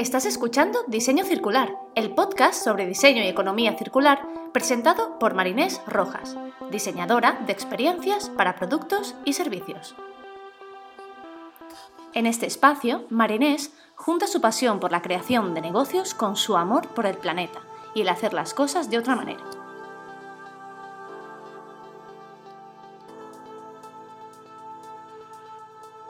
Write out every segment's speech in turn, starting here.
Estás escuchando Diseño Circular, el podcast sobre diseño y economía circular presentado por Marinés Rojas, diseñadora de experiencias para productos y servicios. En este espacio, Marinés junta su pasión por la creación de negocios con su amor por el planeta y el hacer las cosas de otra manera.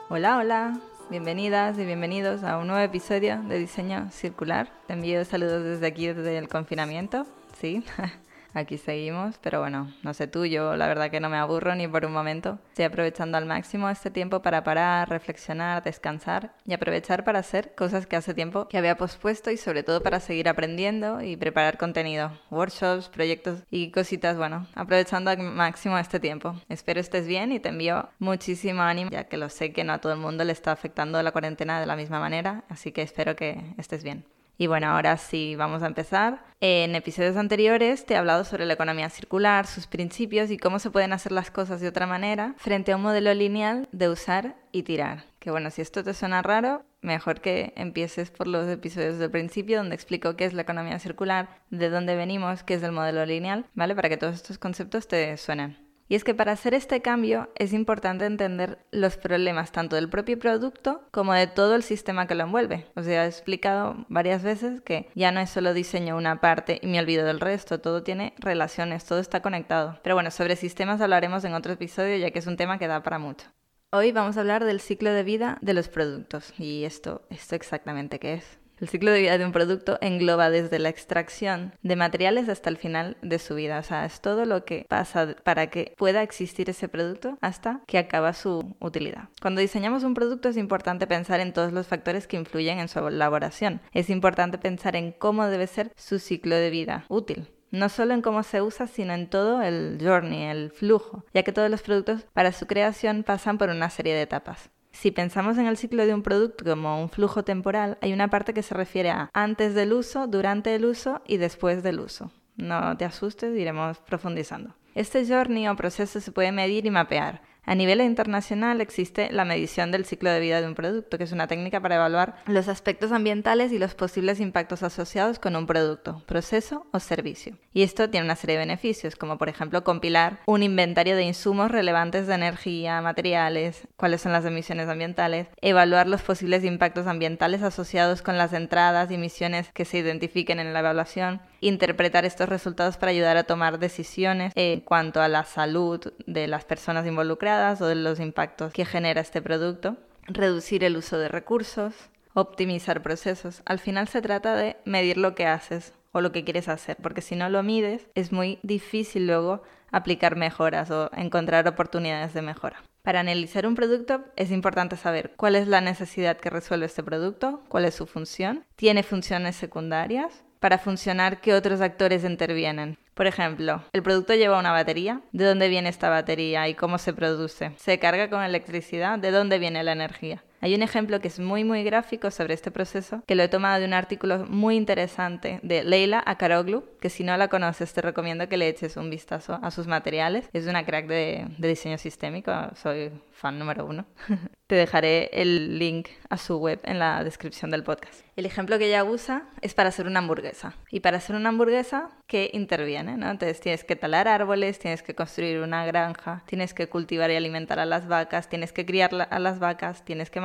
Hola, hola, bienvenidas y bienvenidos a un nuevo episodio de Diseño Circular. Te envío saludos desde aquí, desde el confinamiento, sí. aquí seguimos, pero bueno, no sé tú, yo la verdad que no me aburro ni por un momento. Estoy aprovechando al máximo este tiempo para parar, reflexionar, descansar y aprovechar para hacer cosas que hace tiempo que había pospuesto y sobre todo para seguir aprendiendo y preparar contenido, workshops, proyectos y cositas, bueno, aprovechando al máximo este tiempo. Espero estés bien y te envío muchísimo ánimo, ya que lo sé que no a todo el mundo le está afectando la cuarentena de la misma manera, así que espero que estés bien. Y bueno, ahora sí, vamos a empezar. En episodios anteriores te he hablado sobre la economía circular, sus principios y cómo se pueden hacer las cosas de otra manera frente a un modelo lineal de usar y tirar. Que bueno, si esto te suena raro, mejor que empieces por los episodios del principio donde explico qué es la economía circular, de dónde venimos, qué es el modelo lineal, ¿vale? Para que todos estos conceptos te suenen. Y es que para hacer este cambio es importante entender los problemas tanto del propio producto como de todo el sistema que lo envuelve. O sea, he explicado varias veces que ya no es solo diseño una parte y me olvido del resto, todo tiene relaciones, todo está conectado. Pero bueno, sobre sistemas hablaremos en otro episodio ya que es un tema que da para mucho. Hoy vamos a hablar del ciclo de vida de los productos y esto, esto exactamente qué es. El ciclo de vida de un producto engloba desde la extracción de materiales hasta el final de su vida. O sea, es todo lo que pasa para que pueda existir ese producto hasta que acaba su utilidad. Cuando diseñamos un producto es importante pensar en todos los factores que influyen en su elaboración. Es importante pensar en cómo debe ser su ciclo de vida útil no solo en cómo se usa, sino en todo el journey, el flujo, ya que todos los productos para su creación pasan por una serie de etapas. Si pensamos en el ciclo de un producto como un flujo temporal, hay una parte que se refiere a antes del uso, durante el uso y después del uso. No te asustes, iremos profundizando. Este journey o proceso se puede medir y mapear. A nivel internacional existe la medición del ciclo de vida de un producto, que es una técnica para evaluar los aspectos ambientales y los posibles impactos asociados con un producto, proceso o servicio. Y esto tiene una serie de beneficios, como por ejemplo compilar un inventario de insumos relevantes de energía, materiales, cuáles son las emisiones ambientales, evaluar los posibles impactos ambientales asociados con las entradas y emisiones que se identifiquen en la evaluación, interpretar estos resultados para ayudar a tomar decisiones en cuanto a la salud de las personas involucradas o de los impactos que genera este producto, reducir el uso de recursos, optimizar procesos. Al final se trata de medir lo que haces o lo que quieres hacer, porque si no lo mides es muy difícil luego aplicar mejoras o encontrar oportunidades de mejora. Para analizar un producto es importante saber cuál es la necesidad que resuelve este producto, cuál es su función, tiene funciones secundarias, para funcionar qué otros actores intervienen. Por ejemplo, el producto lleva una batería. ¿De dónde viene esta batería y cómo se produce? ¿Se carga con electricidad? ¿De dónde viene la energía? Hay un ejemplo que es muy muy gráfico sobre este proceso, que lo he tomado de un artículo muy interesante de Leila Akaroglu, que si no la conoces te recomiendo que le eches un vistazo a sus materiales. Es una crack de, de diseño sistémico, soy fan número uno. te dejaré el link a su web en la descripción del podcast. El ejemplo que ella usa es para hacer una hamburguesa. Y para hacer una hamburguesa, ¿qué interviene? ¿no? Entonces tienes que talar árboles, tienes que construir una granja, tienes que cultivar y alimentar a las vacas, tienes que criar a las vacas, tienes que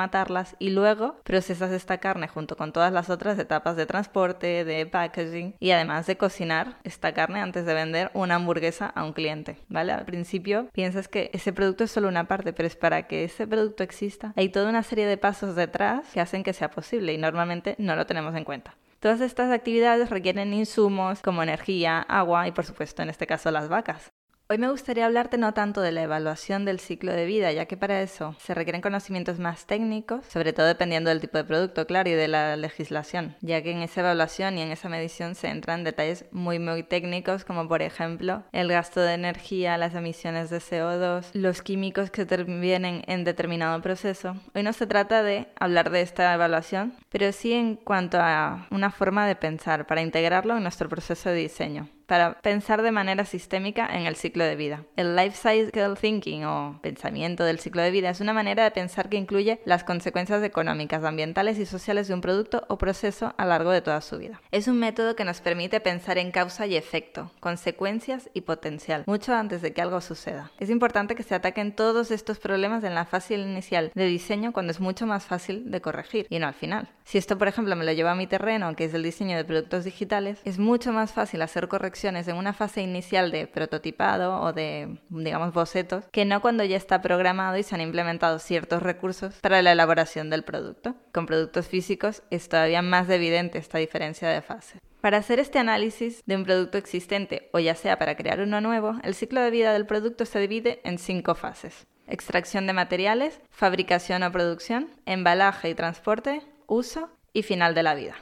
y luego procesas esta carne junto con todas las otras etapas de transporte, de packaging y además de cocinar esta carne antes de vender una hamburguesa a un cliente, ¿vale? Al principio piensas que ese producto es solo una parte, pero es para que ese producto exista. Hay toda una serie de pasos detrás que hacen que sea posible y normalmente no lo tenemos en cuenta. Todas estas actividades requieren insumos como energía, agua y por supuesto en este caso las vacas. Hoy me gustaría hablarte no tanto de la evaluación del ciclo de vida, ya que para eso se requieren conocimientos más técnicos, sobre todo dependiendo del tipo de producto, claro, y de la legislación, ya que en esa evaluación y en esa medición se entran detalles muy muy técnicos, como por ejemplo el gasto de energía, las emisiones de CO2, los químicos que intervienen en determinado proceso. Hoy no se trata de hablar de esta evaluación, pero sí en cuanto a una forma de pensar para integrarlo en nuestro proceso de diseño. Para pensar de manera sistémica en el ciclo de vida. El life cycle thinking o pensamiento del ciclo de vida es una manera de pensar que incluye las consecuencias económicas, ambientales y sociales de un producto o proceso a lo largo de toda su vida. Es un método que nos permite pensar en causa y efecto, consecuencias y potencial, mucho antes de que algo suceda. Es importante que se ataquen todos estos problemas en la fase inicial de diseño cuando es mucho más fácil de corregir y no al final. Si esto, por ejemplo, me lo lleva a mi terreno, que es el diseño de productos digitales, es mucho más fácil hacer correcciones en una fase inicial de prototipado o de, digamos, bocetos, que no cuando ya está programado y se han implementado ciertos recursos para la elaboración del producto. Con productos físicos es todavía más evidente esta diferencia de fase. Para hacer este análisis de un producto existente o ya sea para crear uno nuevo, el ciclo de vida del producto se divide en cinco fases. Extracción de materiales, fabricación o producción, embalaje y transporte, uso y final de la vida.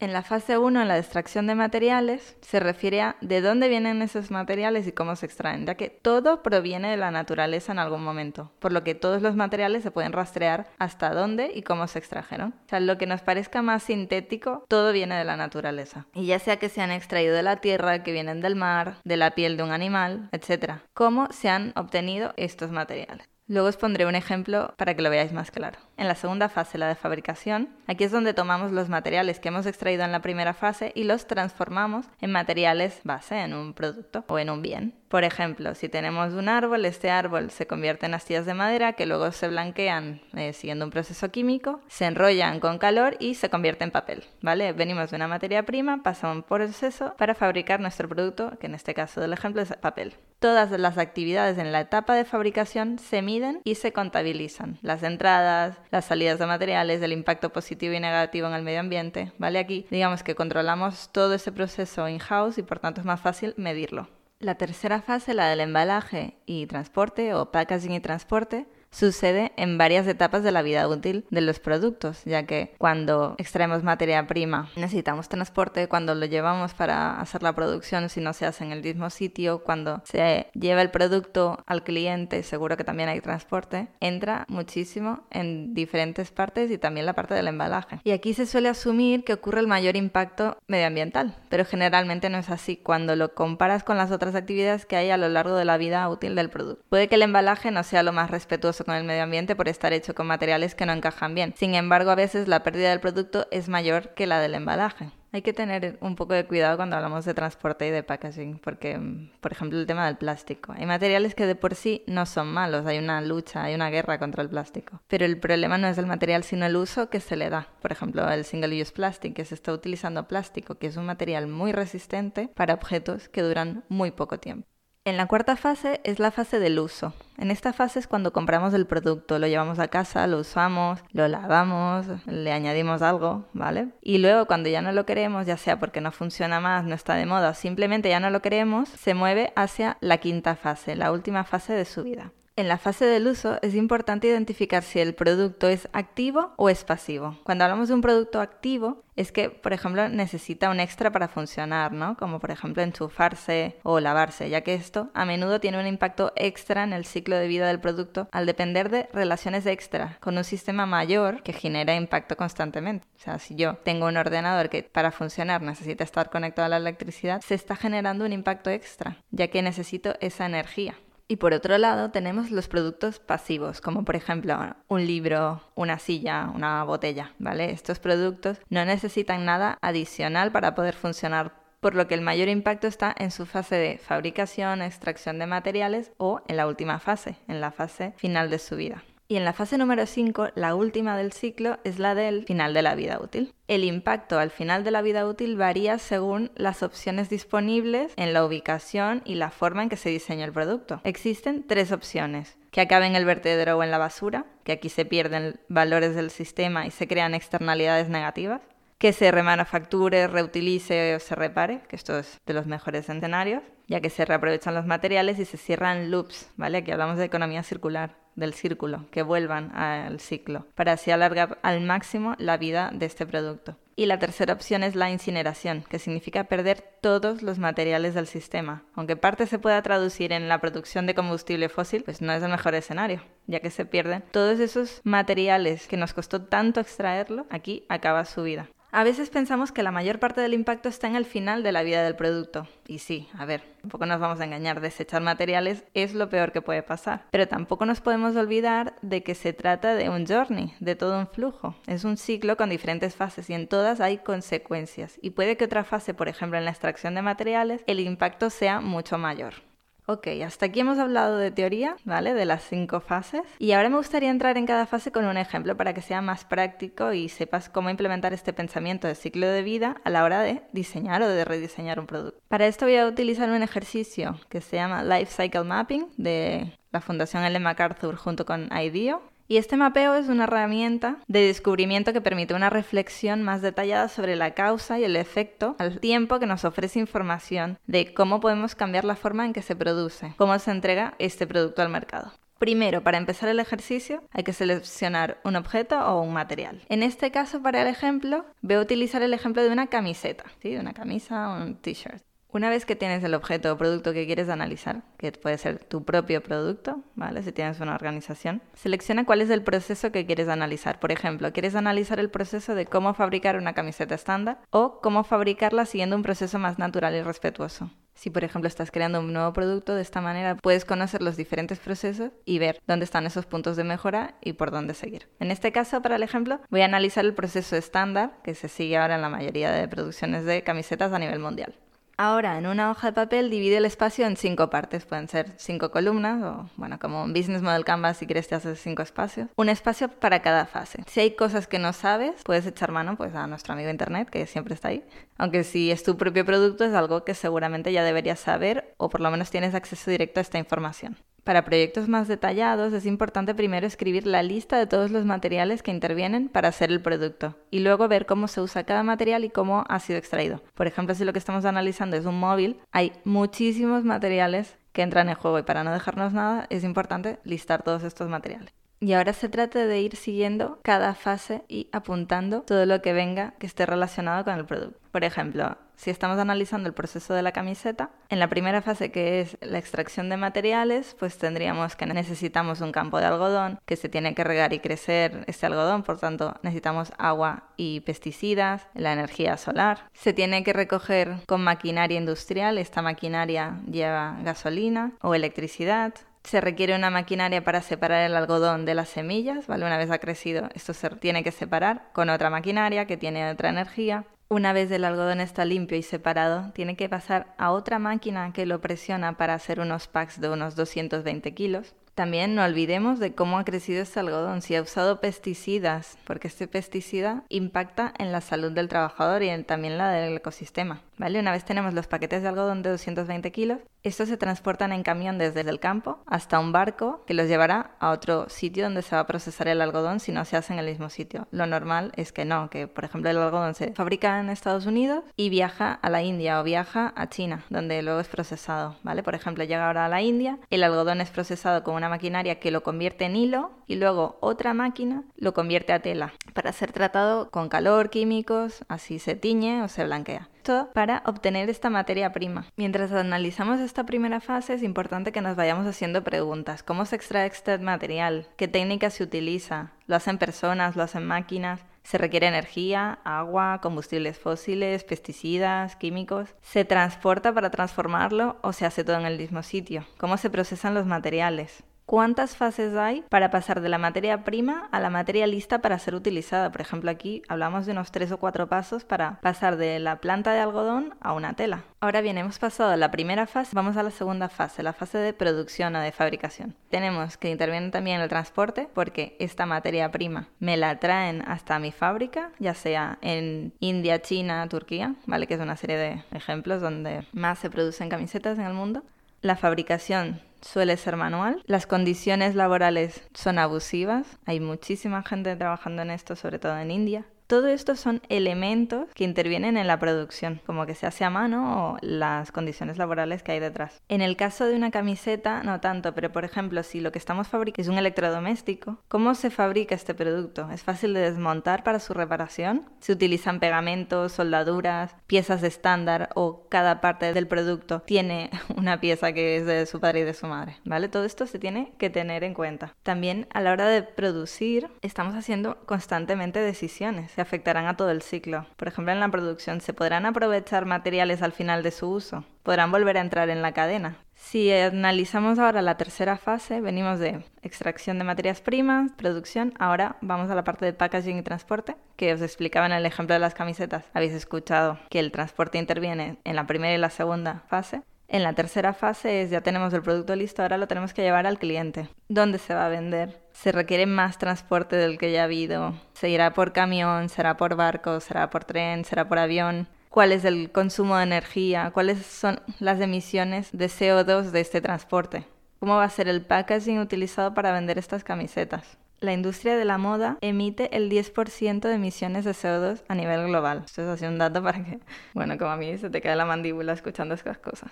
En la fase 1, en la extracción de materiales, se refiere a de dónde vienen esos materiales y cómo se extraen, ya que todo proviene de la naturaleza en algún momento, por lo que todos los materiales se pueden rastrear hasta dónde y cómo se extrajeron. O sea, lo que nos parezca más sintético, todo viene de la naturaleza. Y ya sea que se han extraído de la tierra, que vienen del mar, de la piel de un animal, etc. ¿Cómo se han obtenido estos materiales? Luego os pondré un ejemplo para que lo veáis más claro. En la segunda fase, la de fabricación, aquí es donde tomamos los materiales que hemos extraído en la primera fase y los transformamos en materiales base, en un producto o en un bien. Por ejemplo, si tenemos un árbol, este árbol se convierte en astillas de madera que luego se blanquean eh, siguiendo un proceso químico, se enrollan con calor y se convierte en papel, ¿vale? Venimos de una materia prima, pasamos un proceso para fabricar nuestro producto, que en este caso del ejemplo es papel. Todas las actividades en la etapa de fabricación se miden y se contabilizan. Las entradas, las salidas de materiales, el impacto positivo y negativo en el medio ambiente, ¿vale? Aquí digamos que controlamos todo ese proceso in-house y por tanto es más fácil medirlo. La tercera fase, la del embalaje y transporte o packaging y transporte, sucede en varias etapas de la vida útil de los productos, ya que cuando extraemos materia prima necesitamos transporte, cuando lo llevamos para hacer la producción si no se hace en el mismo sitio, cuando se lleva el producto al cliente, seguro que también hay transporte, entra muchísimo en diferentes partes y también la parte del embalaje. Y aquí se suele asumir que ocurre el mayor impacto medioambiental, pero generalmente no es así cuando lo comparas con las otras actividades que hay a lo largo de la vida útil del producto. Puede que el embalaje no sea lo más respetuoso con el medio ambiente por estar hecho con materiales que no encajan bien. Sin embargo, a veces la pérdida del producto es mayor que la del embalaje. Hay que tener un poco de cuidado cuando hablamos de transporte y de packaging, porque, mm, por ejemplo, el tema del plástico. Hay materiales que de por sí no son malos, hay una lucha, hay una guerra contra el plástico. Pero el problema no es el material, sino el uso que se le da. Por ejemplo, el single use plastic, que se está utilizando plástico, que es un material muy resistente para objetos que duran muy poco tiempo. En la cuarta fase es la fase del uso. En esta fase es cuando compramos el producto, lo llevamos a casa, lo usamos, lo lavamos, le añadimos algo, ¿vale? Y luego cuando ya no lo queremos, ya sea porque no funciona más, no está de moda, simplemente ya no lo queremos, se mueve hacia la quinta fase, la última fase de su vida. En la fase del uso es importante identificar si el producto es activo o es pasivo. Cuando hablamos de un producto activo es que, por ejemplo, necesita un extra para funcionar, ¿no? Como por ejemplo enchufarse o lavarse, ya que esto a menudo tiene un impacto extra en el ciclo de vida del producto al depender de relaciones extra con un sistema mayor que genera impacto constantemente. O sea, si yo tengo un ordenador que para funcionar necesita estar conectado a la electricidad, se está generando un impacto extra, ya que necesito esa energía. Y por otro lado tenemos los productos pasivos, como por ejemplo un libro, una silla, una botella, ¿vale? Estos productos no necesitan nada adicional para poder funcionar, por lo que el mayor impacto está en su fase de fabricación, extracción de materiales o en la última fase, en la fase final de su vida. Y en la fase número 5, la última del ciclo, es la del final de la vida útil. El impacto al final de la vida útil varía según las opciones disponibles en la ubicación y la forma en que se diseña el producto. Existen tres opciones. Que acabe en el vertedero o en la basura, que aquí se pierden valores del sistema y se crean externalidades negativas que se remanufacture, reutilice o se repare, que esto es de los mejores escenarios, ya que se reaprovechan los materiales y se cierran loops, ¿vale? Aquí hablamos de economía circular del círculo, que vuelvan al ciclo, para así alargar al máximo la vida de este producto. Y la tercera opción es la incineración, que significa perder todos los materiales del sistema. Aunque parte se pueda traducir en la producción de combustible fósil, pues no es el mejor escenario, ya que se pierden todos esos materiales que nos costó tanto extraerlo, aquí acaba su vida. A veces pensamos que la mayor parte del impacto está en el final de la vida del producto. Y sí, a ver, tampoco nos vamos a engañar, desechar materiales es lo peor que puede pasar. Pero tampoco nos podemos olvidar de que se trata de un journey, de todo un flujo. Es un ciclo con diferentes fases y en todas hay consecuencias. Y puede que otra fase, por ejemplo en la extracción de materiales, el impacto sea mucho mayor. Ok, hasta aquí hemos hablado de teoría, ¿vale? De las cinco fases. Y ahora me gustaría entrar en cada fase con un ejemplo para que sea más práctico y sepas cómo implementar este pensamiento de ciclo de vida a la hora de diseñar o de rediseñar un producto. Para esto voy a utilizar un ejercicio que se llama Life Cycle Mapping de la Fundación Ellen MacArthur junto con IDEO y este mapeo es una herramienta de descubrimiento que permite una reflexión más detallada sobre la causa y el efecto al tiempo que nos ofrece información de cómo podemos cambiar la forma en que se produce, cómo se entrega este producto al mercado. Primero, para empezar el ejercicio, hay que seleccionar un objeto o un material. En este caso, para el ejemplo, voy a utilizar el ejemplo de una camiseta, ¿sí? de una camisa o un t-shirt. Una vez que tienes el objeto o producto que quieres analizar, que puede ser tu propio producto, ¿vale? Si tienes una organización, selecciona cuál es el proceso que quieres analizar. Por ejemplo, quieres analizar el proceso de cómo fabricar una camiseta estándar o cómo fabricarla siguiendo un proceso más natural y respetuoso. Si, por ejemplo, estás creando un nuevo producto, de esta manera puedes conocer los diferentes procesos y ver dónde están esos puntos de mejora y por dónde seguir. En este caso, para el ejemplo, voy a analizar el proceso estándar que se sigue ahora en la mayoría de producciones de camisetas a nivel mundial. Ahora, en una hoja de papel divide el espacio en cinco partes. Pueden ser cinco columnas o, bueno, como un Business Model Canvas si quieres te haces cinco espacios. Un espacio para cada fase. Si hay cosas que no sabes, puedes echar mano pues, a nuestro amigo Internet, que siempre está ahí. Aunque si es tu propio producto, es algo que seguramente ya deberías saber o por lo menos tienes acceso directo a esta información. Para proyectos más detallados es importante primero escribir la lista de todos los materiales que intervienen para hacer el producto y luego ver cómo se usa cada material y cómo ha sido extraído. Por ejemplo, si lo que estamos analizando es un móvil, hay muchísimos materiales que entran en juego y para no dejarnos nada es importante listar todos estos materiales. Y ahora se trata de ir siguiendo cada fase y apuntando todo lo que venga que esté relacionado con el producto. Por ejemplo, si estamos analizando el proceso de la camiseta, en la primera fase que es la extracción de materiales, pues tendríamos que necesitamos un campo de algodón que se tiene que regar y crecer este algodón, por tanto necesitamos agua y pesticidas, la energía solar. Se tiene que recoger con maquinaria industrial, esta maquinaria lleva gasolina o electricidad, se requiere una maquinaria para separar el algodón de las semillas, ¿vale? Una vez ha crecido, esto se tiene que separar con otra maquinaria que tiene otra energía. Una vez el algodón está limpio y separado, tiene que pasar a otra máquina que lo presiona para hacer unos packs de unos 220 kilos. También no olvidemos de cómo ha crecido este algodón, si ha usado pesticidas, porque este pesticida impacta en la salud del trabajador y también la del ecosistema. ¿Vale? Una vez tenemos los paquetes de algodón de 220 kilos, estos se transportan en camión desde el campo hasta un barco que los llevará a otro sitio donde se va a procesar el algodón si no se hace en el mismo sitio. Lo normal es que no, que por ejemplo el algodón se fabrica en Estados Unidos y viaja a la India o viaja a China, donde luego es procesado, ¿vale? Por ejemplo, llega ahora a la India, el algodón es procesado con una maquinaria que lo convierte en hilo y luego otra máquina lo convierte a tela para ser tratado con calor, químicos, así se tiñe o se blanquea para obtener esta materia prima. Mientras analizamos esta primera fase es importante que nos vayamos haciendo preguntas. ¿Cómo se extrae este material? ¿Qué técnica se utiliza? ¿Lo hacen personas? ¿Lo hacen máquinas? ¿Se requiere energía, agua, combustibles fósiles, pesticidas, químicos? ¿Se transporta para transformarlo o se hace todo en el mismo sitio? ¿Cómo se procesan los materiales? ¿Cuántas fases hay para pasar de la materia prima a la materia lista para ser utilizada? Por ejemplo, aquí hablamos de unos tres o cuatro pasos para pasar de la planta de algodón a una tela. Ahora bien, hemos pasado la primera fase, vamos a la segunda fase, la fase de producción o de fabricación. Tenemos que intervenir también el transporte porque esta materia prima me la traen hasta mi fábrica, ya sea en India, China, Turquía, ¿vale? Que es una serie de ejemplos donde más se producen camisetas en el mundo. La fabricación suele ser manual. Las condiciones laborales son abusivas. Hay muchísima gente trabajando en esto, sobre todo en India. Todo esto son elementos que intervienen en la producción, como que se hace a mano o las condiciones laborales que hay detrás. En el caso de una camiseta, no tanto, pero por ejemplo, si lo que estamos fabricando es un electrodoméstico, ¿cómo se fabrica este producto? ¿Es fácil de desmontar para su reparación? ¿Se utilizan pegamentos, soldaduras, piezas estándar o cada parte del producto tiene una pieza que es de su padre y de su madre? ¿Vale? Todo esto se tiene que tener en cuenta. También a la hora de producir, estamos haciendo constantemente decisiones se afectarán a todo el ciclo. Por ejemplo, en la producción, ¿se podrán aprovechar materiales al final de su uso? ¿Podrán volver a entrar en la cadena? Si analizamos ahora la tercera fase, venimos de extracción de materias primas, producción, ahora vamos a la parte de packaging y transporte, que os explicaba en el ejemplo de las camisetas. Habéis escuchado que el transporte interviene en la primera y la segunda fase. En la tercera fase es ya tenemos el producto listo, ahora lo tenemos que llevar al cliente. ¿Dónde se va a vender? ¿Se requiere más transporte del que ya ha habido? ¿Se irá por camión? ¿Será por barco? ¿Será por tren? ¿Será por avión? ¿Cuál es el consumo de energía? ¿Cuáles son las emisiones de CO2 de este transporte? ¿Cómo va a ser el packaging utilizado para vender estas camisetas? La industria de la moda emite el 10% de emisiones de CO2 a nivel global. Esto es así un dato para que, bueno, como a mí se te quede la mandíbula escuchando estas cosas.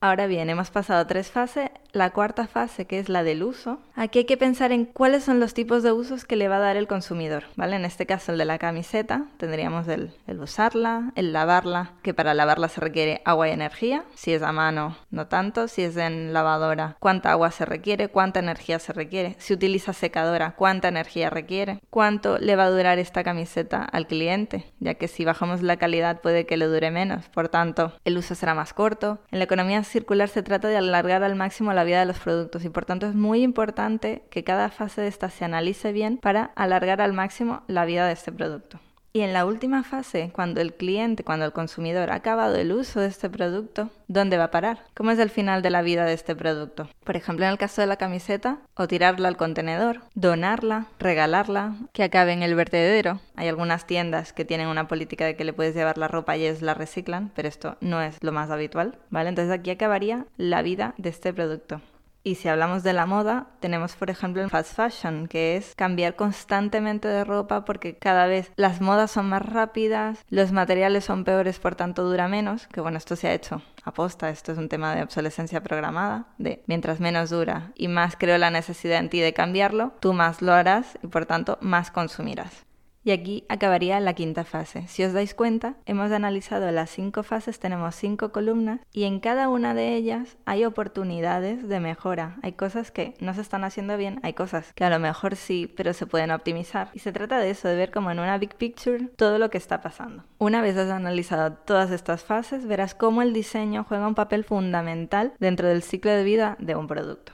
Ahora bien, hemos pasado tres fases. La cuarta fase, que es la del uso, aquí hay que pensar en cuáles son los tipos de usos que le va a dar el consumidor, ¿vale? En este caso, el de la camiseta, tendríamos el, el usarla, el lavarla, que para lavarla se requiere agua y energía. Si es a mano, no tanto. Si es en lavadora, cuánta agua se requiere, cuánta energía se requiere. Si utiliza secadora, cuánta energía requiere. Cuánto le va a durar esta camiseta al cliente, ya que si bajamos la calidad puede que le dure menos. Por tanto, el uso será más corto. En la economía circular se trata de alargar al máximo la vida de los productos y por tanto es muy importante que cada fase de esta se analice bien para alargar al máximo la vida de este producto. Y en la última fase, cuando el cliente, cuando el consumidor ha acabado el uso de este producto, ¿dónde va a parar? ¿Cómo es el final de la vida de este producto? Por ejemplo, en el caso de la camiseta, o tirarla al contenedor, donarla, regalarla, que acabe en el vertedero. Hay algunas tiendas que tienen una política de que le puedes llevar la ropa y ellos la reciclan, pero esto no es lo más habitual, ¿vale? Entonces aquí acabaría la vida de este producto. Y si hablamos de la moda, tenemos por ejemplo el fast fashion, que es cambiar constantemente de ropa porque cada vez las modas son más rápidas, los materiales son peores, por tanto dura menos, que bueno, esto se ha hecho aposta, esto es un tema de obsolescencia programada, de mientras menos dura y más creo la necesidad en ti de cambiarlo, tú más lo harás y por tanto más consumirás. Y aquí acabaría la quinta fase. Si os dais cuenta, hemos analizado las cinco fases, tenemos cinco columnas y en cada una de ellas hay oportunidades de mejora. Hay cosas que no se están haciendo bien, hay cosas que a lo mejor sí, pero se pueden optimizar. Y se trata de eso, de ver como en una big picture todo lo que está pasando. Una vez has analizado todas estas fases, verás cómo el diseño juega un papel fundamental dentro del ciclo de vida de un producto.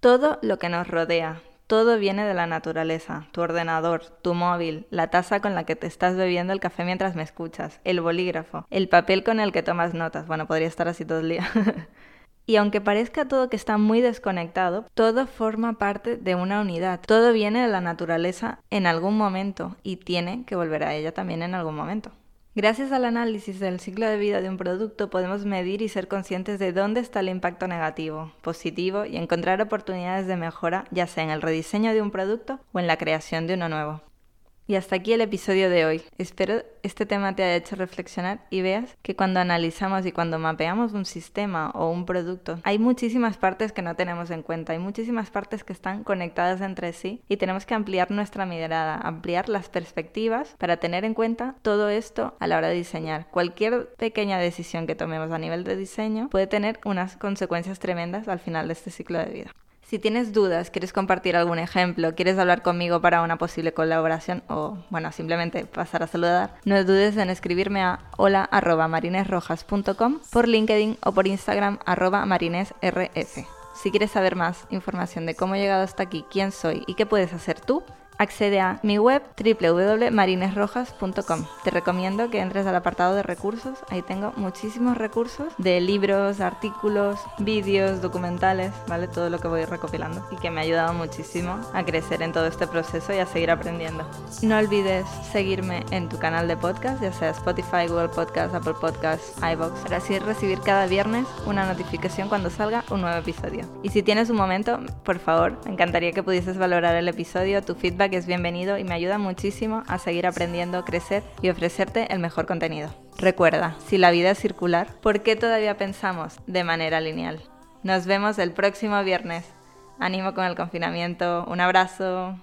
Todo lo que nos rodea, todo viene de la naturaleza, tu ordenador, tu móvil, la taza con la que te estás bebiendo el café mientras me escuchas, el bolígrafo, el papel con el que tomas notas. Bueno, podría estar así todo el día. Y aunque parezca todo que está muy desconectado, todo forma parte de una unidad. Todo viene de la naturaleza en algún momento y tiene que volver a ella también en algún momento. Gracias al análisis del ciclo de vida de un producto podemos medir y ser conscientes de dónde está el impacto negativo, positivo y encontrar oportunidades de mejora ya sea en el rediseño de un producto o en la creación de uno nuevo. Y hasta aquí el episodio de hoy. Espero este tema te haya hecho reflexionar y veas que cuando analizamos y cuando mapeamos un sistema o un producto, hay muchísimas partes que no tenemos en cuenta, hay muchísimas partes que están conectadas entre sí y tenemos que ampliar nuestra mirada, ampliar las perspectivas para tener en cuenta todo esto a la hora de diseñar. Cualquier pequeña decisión que tomemos a nivel de diseño puede tener unas consecuencias tremendas al final de este ciclo de vida. Si tienes dudas, quieres compartir algún ejemplo, quieres hablar conmigo para una posible colaboración o, bueno, simplemente pasar a saludar, no dudes en escribirme a hola.marinesrojas.com por LinkedIn o por Instagram marinesrf. Si quieres saber más información de cómo he llegado hasta aquí, quién soy y qué puedes hacer tú, accede a mi web www.marinesrojas.com. Te recomiendo que entres al apartado de recursos, ahí tengo muchísimos recursos de libros, artículos, vídeos, documentales, ¿vale? Todo lo que voy recopilando y que me ha ayudado muchísimo a crecer en todo este proceso y a seguir aprendiendo. No olvides seguirme en tu canal de podcast, ya sea Spotify, Google Podcast, Apple Podcast, iBox, para así recibir cada viernes una notificación cuando salga un nuevo episodio. Y si tienes un momento, por favor, me encantaría que pudieses valorar el episodio, tu feedback que es bienvenido y me ayuda muchísimo a seguir aprendiendo, crecer y ofrecerte el mejor contenido. Recuerda, si la vida es circular, ¿por qué todavía pensamos de manera lineal? Nos vemos el próximo viernes. Ánimo con el confinamiento. Un abrazo.